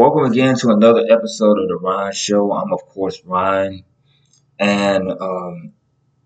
Welcome again to another episode of the Ryan Show. I'm, of course, Ryan. And um,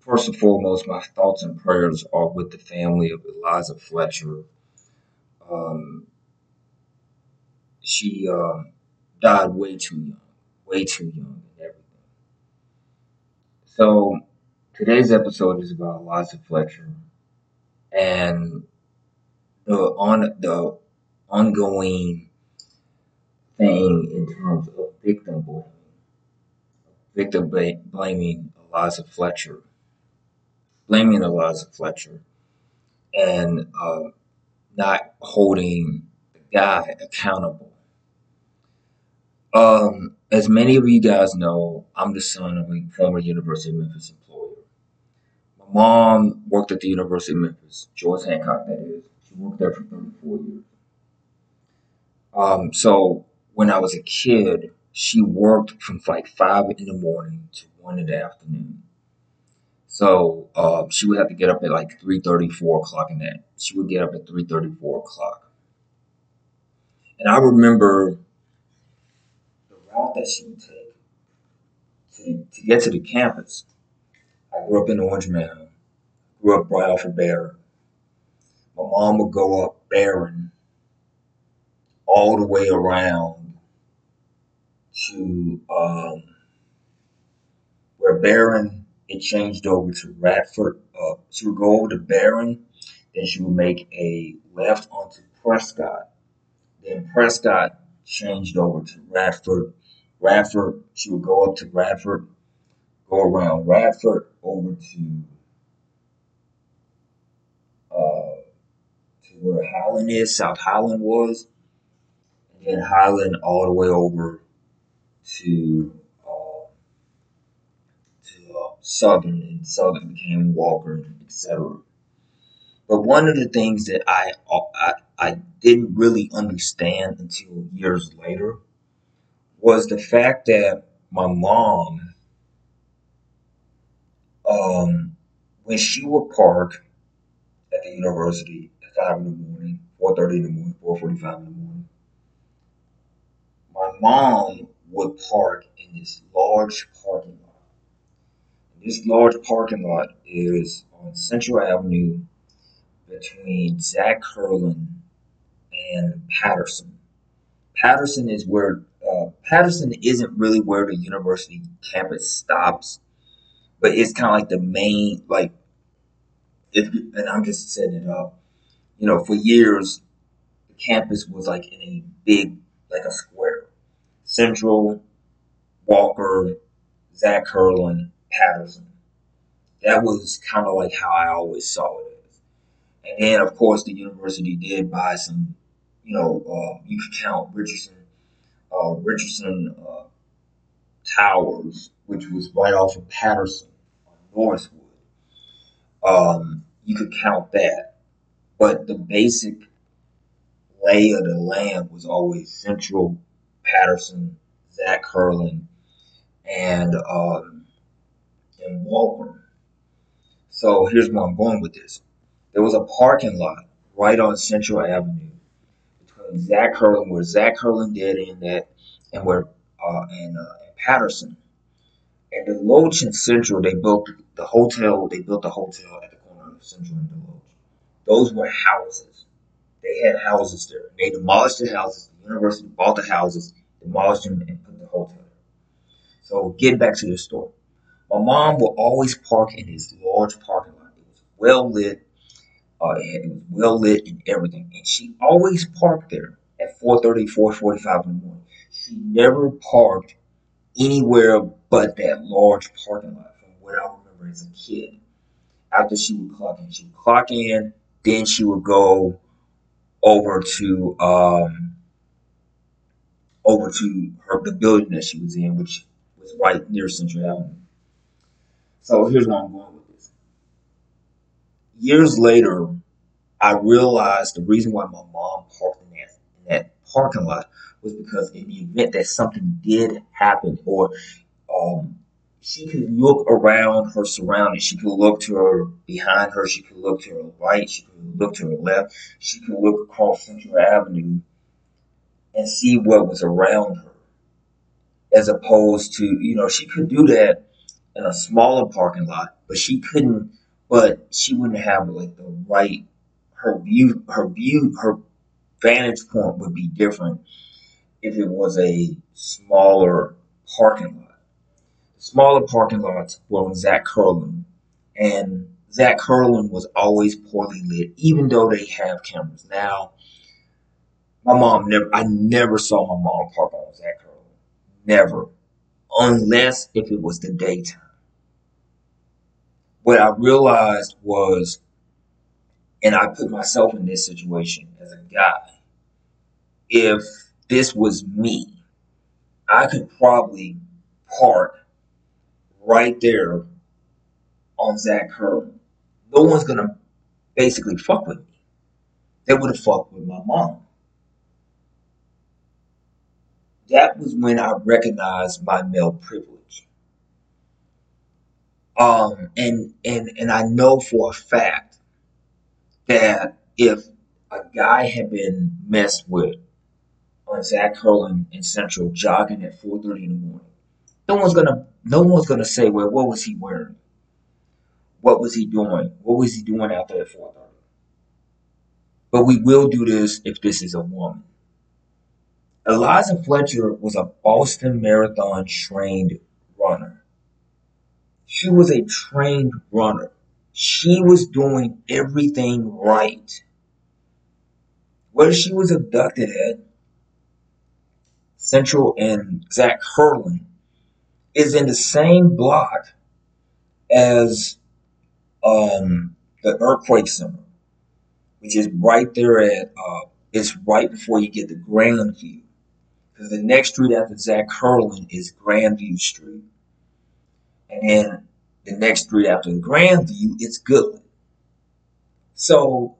first and foremost, my thoughts and prayers are with the family of Eliza Fletcher. Um, she uh, died way too young, way too young, and everything. So, today's episode is about Eliza Fletcher and the on the ongoing thing in terms of victim blaming. Victim blaming Eliza Fletcher. Blaming Eliza Fletcher. And uh, not holding the guy accountable. Um, as many of you guys know, I'm the son of a former University of Memphis employer. My mom worked at the University of Memphis, George Hancock, that is. She worked there for 34 years. Um, so when I was a kid, she worked from like five in the morning to one in the afternoon. So um, she would have to get up at like 3.30, 4 o'clock in that. She would get up at 3.30, 4 o'clock. And I remember the route that she would take to, to get to the campus. I grew up in Orange Mound, grew up right off of Barron. My mom would go up Barron all the way around to um, where Barron it changed over to Radford. Uh, she would go over to Barron, then she would make a left onto Prescott. Then Prescott changed over to Radford. Radford, she would go up to Radford, go around Radford over to uh, to where Highland is, South Highland was, and then Highland all the way over to uh, to uh, Southern, and Southern became Walker, etc. But one of the things that I, I I didn't really understand until years later was the fact that my mom, um, when she would park at the university at five in the morning, four thirty in the morning, four forty five in the morning, my mom would park in this large parking lot. And this large parking lot is on Central Avenue between Zach Curlin and Patterson. Patterson is where uh, Patterson isn't really where the university campus stops, but it's kind of like the main like. If and I'm just setting it up, you know, for years, the campus was like in a big like a square Central, Walker, Zach Curlin, Patterson. That was kind of like how I always saw it. And then, of course, the university did buy some, you know, uh, you could count Richardson, uh, Richardson uh, Towers, which was right off of Patterson on Northwood. Um, you could count that. But the basic lay of the land was always Central, Patterson, Zach Curlin, and um, and Walker. So here's where I'm going with this. There was a parking lot right on Central Avenue between Zach Curlin, where Zach Curlin did in that, and where uh, and, uh, and Patterson. And Deloach and Central, they built the hotel. They built the hotel at the corner of Central and Deloach. Those were houses. They had houses there. They demolished the houses. The university bought the houses demolished them and put the hotel there. So get back to the store. My mom would always park in this large parking lot. It was well lit. Uh, it was well lit and everything. And she always parked there at 4.30, 4.45 in the morning. She never parked anywhere but that large parking lot from what I remember as a kid. After she would clock in, she would clock in, then she would go over to um, over to her the building that she was in, which was right near Central Avenue. So here's where I'm going with this. Years later, I realized the reason why my mom parked in that, in that parking lot was because in the event that something did happen or um, she could look around her surroundings. She could look to her behind her. She could look to her right. She could look to her left. She could look across Central Avenue and see what was around her. As opposed to, you know, she could do that in a smaller parking lot, but she couldn't, but she wouldn't have like the right, her view, her view, her vantage point would be different if it was a smaller parking lot. Smaller parking lots were on Zach Curlin, and Zach Curlin was always poorly lit, even though they have cameras. Now, my mom never, I never saw my mom park on Zach Curlin. Never. Unless if it was the daytime. What I realized was, and I put myself in this situation as a guy, if this was me, I could probably park right there on Zach Curlin. No one's gonna basically fuck with me. They would have fucked with my mom. That was when I recognized my male privilege. Um, and and and I know for a fact that if a guy had been messed with on Zach Curlin in Central jogging at 4:30 in the morning, no one's gonna no one's gonna say, well, what was he wearing? What was he doing? What was he doing out there at 4:30? But we will do this if this is a woman. Eliza Fletcher was a Boston Marathon trained runner. She was a trained runner. She was doing everything right. Where she was abducted at, Central and Zach Curlin, is in the same block as um, the Earthquake Center, which is right there at, uh, it's right before you get to Grandview. Because the next street after Zach Curlin is Grandview Street. And then the next street after Grandview, it's Goodland. So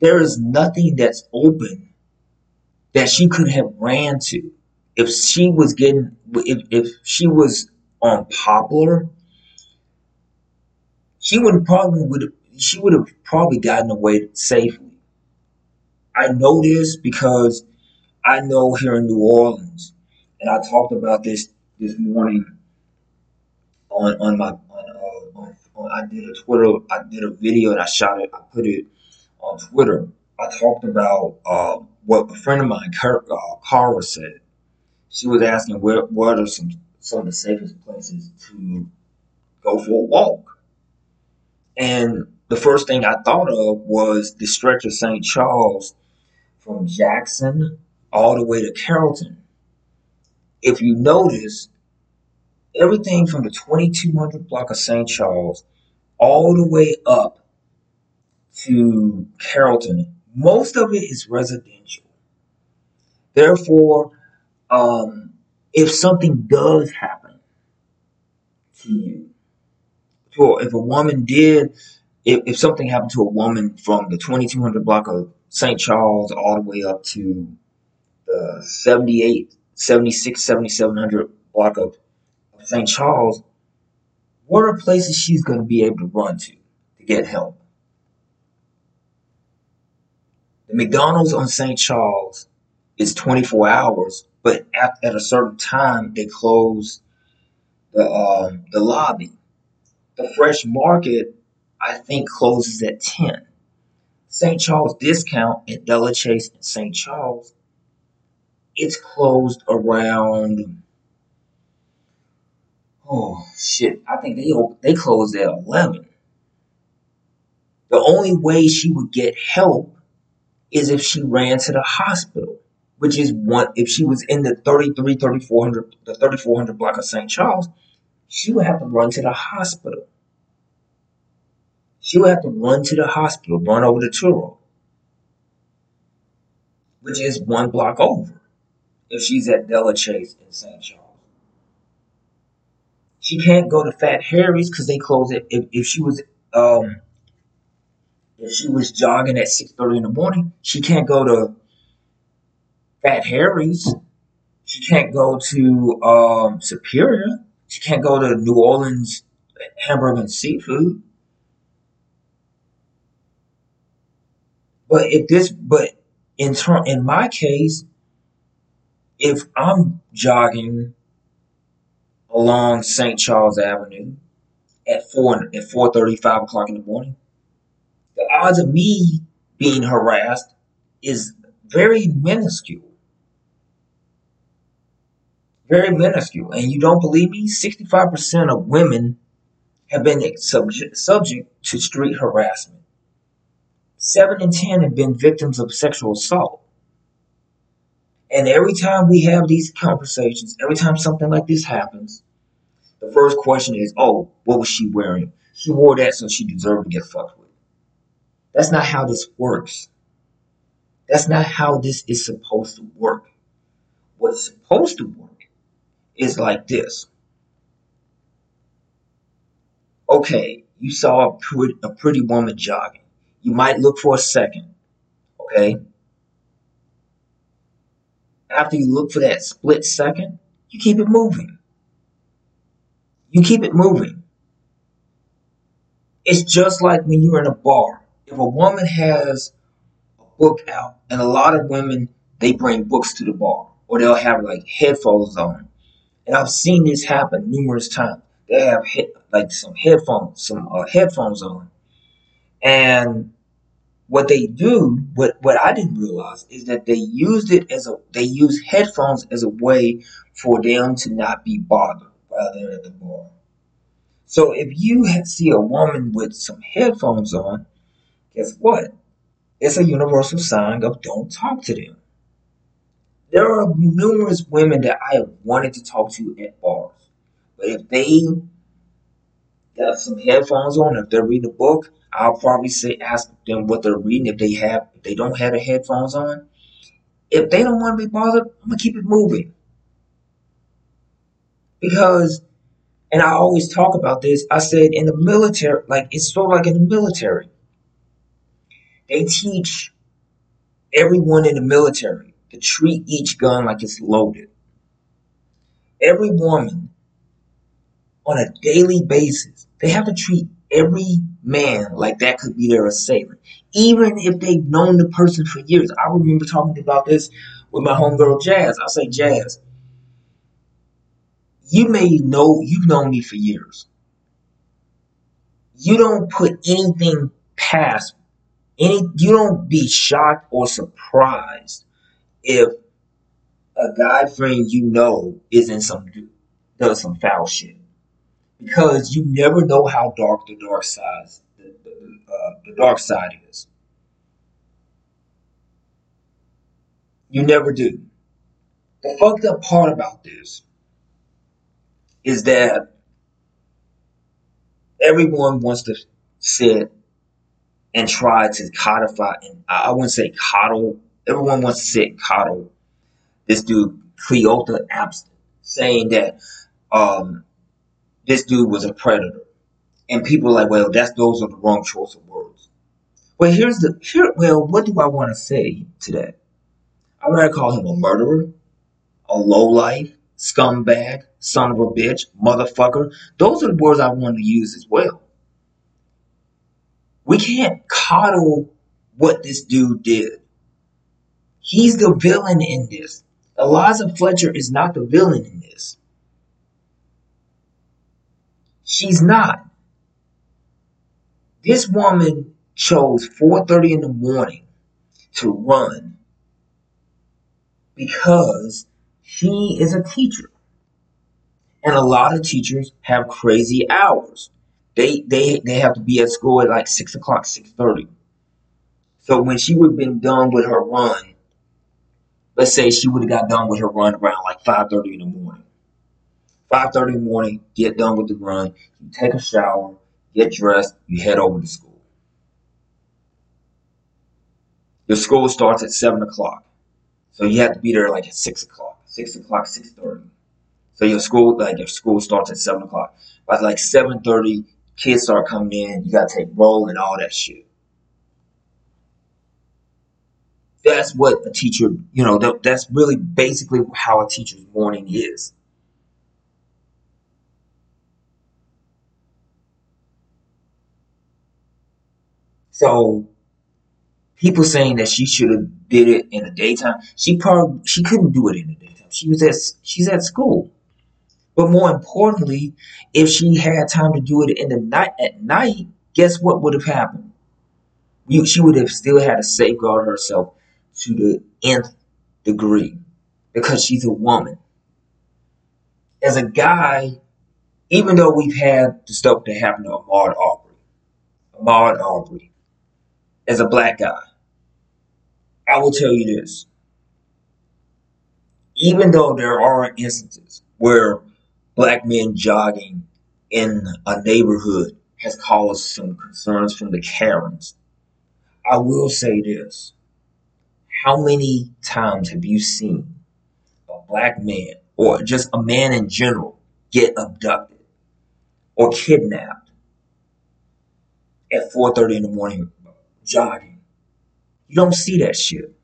there is nothing that's open that she could have ran to if she was getting if, if she was on Poplar, she would probably would she would have probably gotten away safely. I know this because I know here in New Orleans, and I talked about this this morning on on my on, uh, on, on I did a Twitter I did a video and I shot it I put it on Twitter. I talked about uh, what a friend of mine, uh, Cara, said she was asking where what are some some of the safest places to go for a walk. And the first thing I thought of was the stretch of St. Charles from Jackson all the way to Carrollton. If you notice, everything from the 2200 block of St. Charles all the way up to Carrollton, most of it is residential. Therefore, um, if something does happen to you, to, if a woman did, if, if something happened to a woman from the 2200 block of St. Charles all the way up to the 78, 76, 7700 block of, St. Charles, what are places she's going to be able to run to to get help? The McDonald's on St. Charles is 24 hours, but at, at a certain time they close the um, the lobby. The fresh market, I think, closes at 10. St. Charles discount at Delachaise in St. Charles, it's closed around. Oh shit! I think they they closed at 11. The only way she would get help is if she ran to the hospital which is one, if she was in the 33, 3400, the 3400 block of St. Charles, she would have to run to the hospital. She would have to run to the hospital, run over to Touro, which is one block over if she's at Delachaise in St. Charles. She can't go to Fat Harry's because they close it. If, if she was um, if she was jogging at six thirty in the morning, she can't go to Fat Harry's. She can't go to um, Superior. She can't go to New Orleans Hamburger and Seafood. But if this, but in turn, in my case, if I'm jogging along St. Charles Avenue at four at four thirty, five o'clock in the morning, the odds of me being harassed is very minuscule. Very minuscule. And you don't believe me? 65% of women have been subject, subject to street harassment. Seven in ten have been victims of sexual assault. And every time we have these conversations, every time something like this happens, the first question is, oh, what was she wearing? She wore that so she deserved to get fucked with. That's not how this works. That's not how this is supposed to work. What's supposed to work is like this. Okay, you saw a pretty, a pretty woman jogging. You might look for a second. Okay? After you look for that split second, you keep it moving. You keep it moving. It's just like when you're in a bar. If a woman has a book out, and a lot of women, they bring books to the bar, or they'll have like headphones on. And I've seen this happen numerous times. They have like some headphones, some uh, headphones on, and what they do, what what I didn't realize is that they used it as a they use headphones as a way for them to not be bothered while they're at the bar. So if you see a woman with some headphones on, guess what? It's a universal sign of don't talk to them. There are numerous women that I have wanted to talk to at bars, but if they got some headphones on, if they're reading a book, I'll probably say ask them what they're reading if they have if they don't have the headphones on. If they don't want to be bothered, I'm gonna keep it moving. Because and I always talk about this, I said in the military, like it's sort of like in the military. They teach everyone in the military to treat each gun like it's loaded. Every woman on a daily basis, they have to treat every man like that could be their assailant, even if they've known the person for years. I remember talking about this with my homegirl Jazz. I say, Jazz, you may know you've known me for years. You don't put anything past any. You don't be shocked or surprised if a guy friend you know is in some does some foul shit because you never know how dark the dark side the, uh, the dark side is. You never do. The fucked up part about this is that everyone wants to sit and try to codify, and I wouldn't say coddle. Everyone wants to sit coddle this dude Cleotha Abston, saying that um, this dude was a predator. And people are like, well, that's those are the wrong choice of words. Well, here's the here. Well, what do I want to say to that? I would rather call him a murderer, a lowlife, scumbag, son of a bitch, motherfucker. Those are the words I want to use as well. We can't coddle what this dude did. He's the villain in this. Eliza Fletcher is not the villain in this. She's not. This woman chose 4:30 in the morning to run because she is a teacher. And a lot of teachers have crazy hours. They they they have to be at school at like six o'clock, six thirty. So when she would have been done with her run, let's say she would have got done with her run around like five thirty in the morning. 5.30 in the morning, get done with the run, you take a shower, get dressed, you head over to school. Your school starts at 7 o'clock. So you have to be there like at 6 o'clock. 6 o'clock, 6.30. So your school, like your school starts at 7 o'clock. By like 7.30, kids start coming in, you gotta take roll and all that shit. That's what a teacher, you know, that's really basically how a teacher's morning is. So people saying that she should have did it in the daytime. She probably she couldn't do it in the daytime. She was at she's at school. But more importantly, if she had time to do it in the night at night, guess what would have happened? You, she would have still had to safeguard herself to the nth degree because she's a woman. As a guy, even though we've had the stuff that happened to Ahmaud Aubrey, Ahmaud Arbery, as a black guy, I will tell you this. Even though there are instances where black men jogging in a neighborhood has caused some concerns from the Karens, I will say this. How many times have you seen a black man or just a man in general get abducted or kidnapped at 4.30 in the morning jogging? You don't see that shit.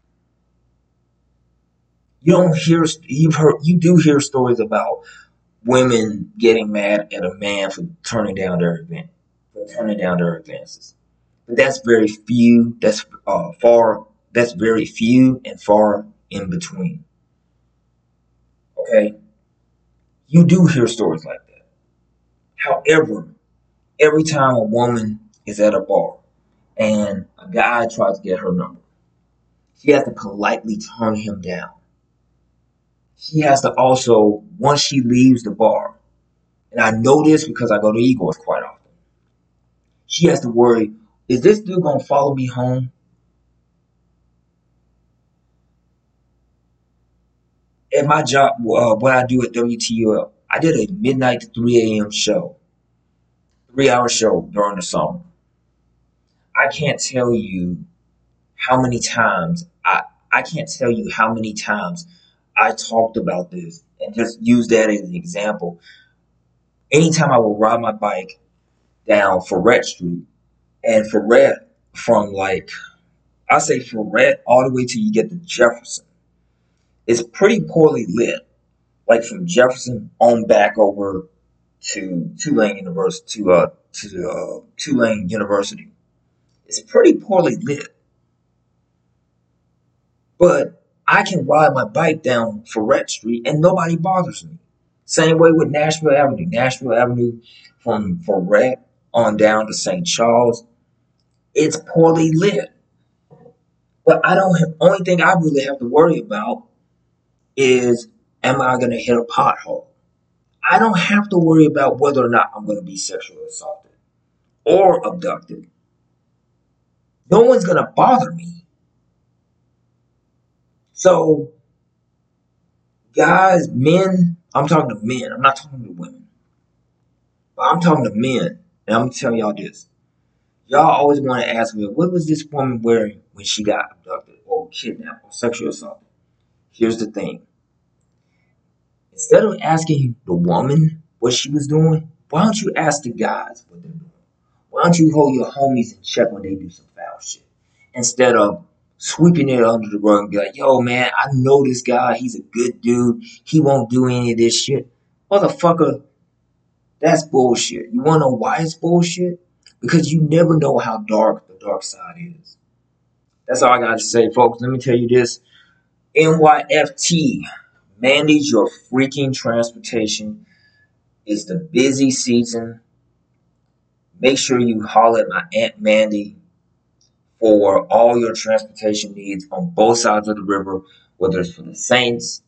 You don't hear, you've heard, you do hear stories about women getting mad at a man for turning down their event, for turning down their advances. But that's very few. That's uh, far. That's very few and far in between. Okay, you do hear stories like that. However, every time a woman is at a bar and a guy tries to get her number, she has to politely turn him down she has to also, once she leaves the bar, and I know this because I go to Eagles quite often, she has to worry, is this dude to follow me home? At my job, uh, what I do at WTUL, I did a midnight to 3 a.m. show, three hour show during the summer. I can't tell you how many times I, I can't tell you how many times I talked about this and just use that as an example. Anytime I would ride my bike down Freret Street and Freret from like, I say Freret all the way till you get to Jefferson, it's pretty poorly lit. Like from Jefferson on back over to Tulane University, to, uh, to uh, Tulane University. It's pretty poorly lit. But I can ride my bike down Freret Street and nobody bothers me. Same way with Nashville Avenue. Nashville Avenue from Freret on down to St. Charles, it's poorly lit. But I don't have, only thing I really have to worry about is am I going to hit a pothole? I don't have to worry about whether or not I'm going to be sexually assaulted or abducted. No one's going to bother me. So, guys, men, I'm talking to men. I'm not talking to women. But I'm talking to men. And I'm going to tell y'all this. Y'all always want to ask me, what was this woman wearing when she got abducted or kidnapped or sexually assaulted? Here's the thing. Instead of asking the woman what she was doing, why don't you ask the guys what they're doing? Why don't you hold your homies in check when they do some foul shit? Instead of sweeping it under the rug and be like, yo, man, I know this guy. He's a good dude. He won't do any of this shit. Motherfucker, that's bullshit. You wanna know why it's bullshit? Because you never know how dark the dark side is. That's all I got to say, folks. Let me tell you this. MYFT, manage your freaking transportation. It's the busy season. Make sure you holler at my Aunt Mandy for all your transportation needs on both sides of the river, whether it's for the Saints,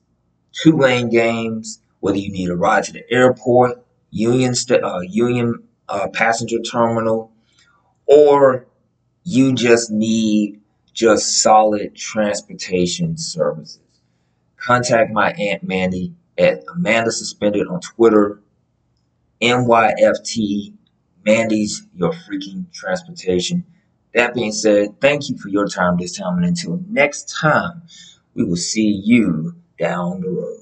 Tulane games, whether you need a ride to the airport, Union uh, Union uh, passenger terminal, or you just need just solid transportation services. Contact my Aunt Mandy at Amanda Suspended on Twitter, MYFT, Mandy's Your Freaking Transportation. That being said, thank you for your time this time. And until next time, we will see you down the road.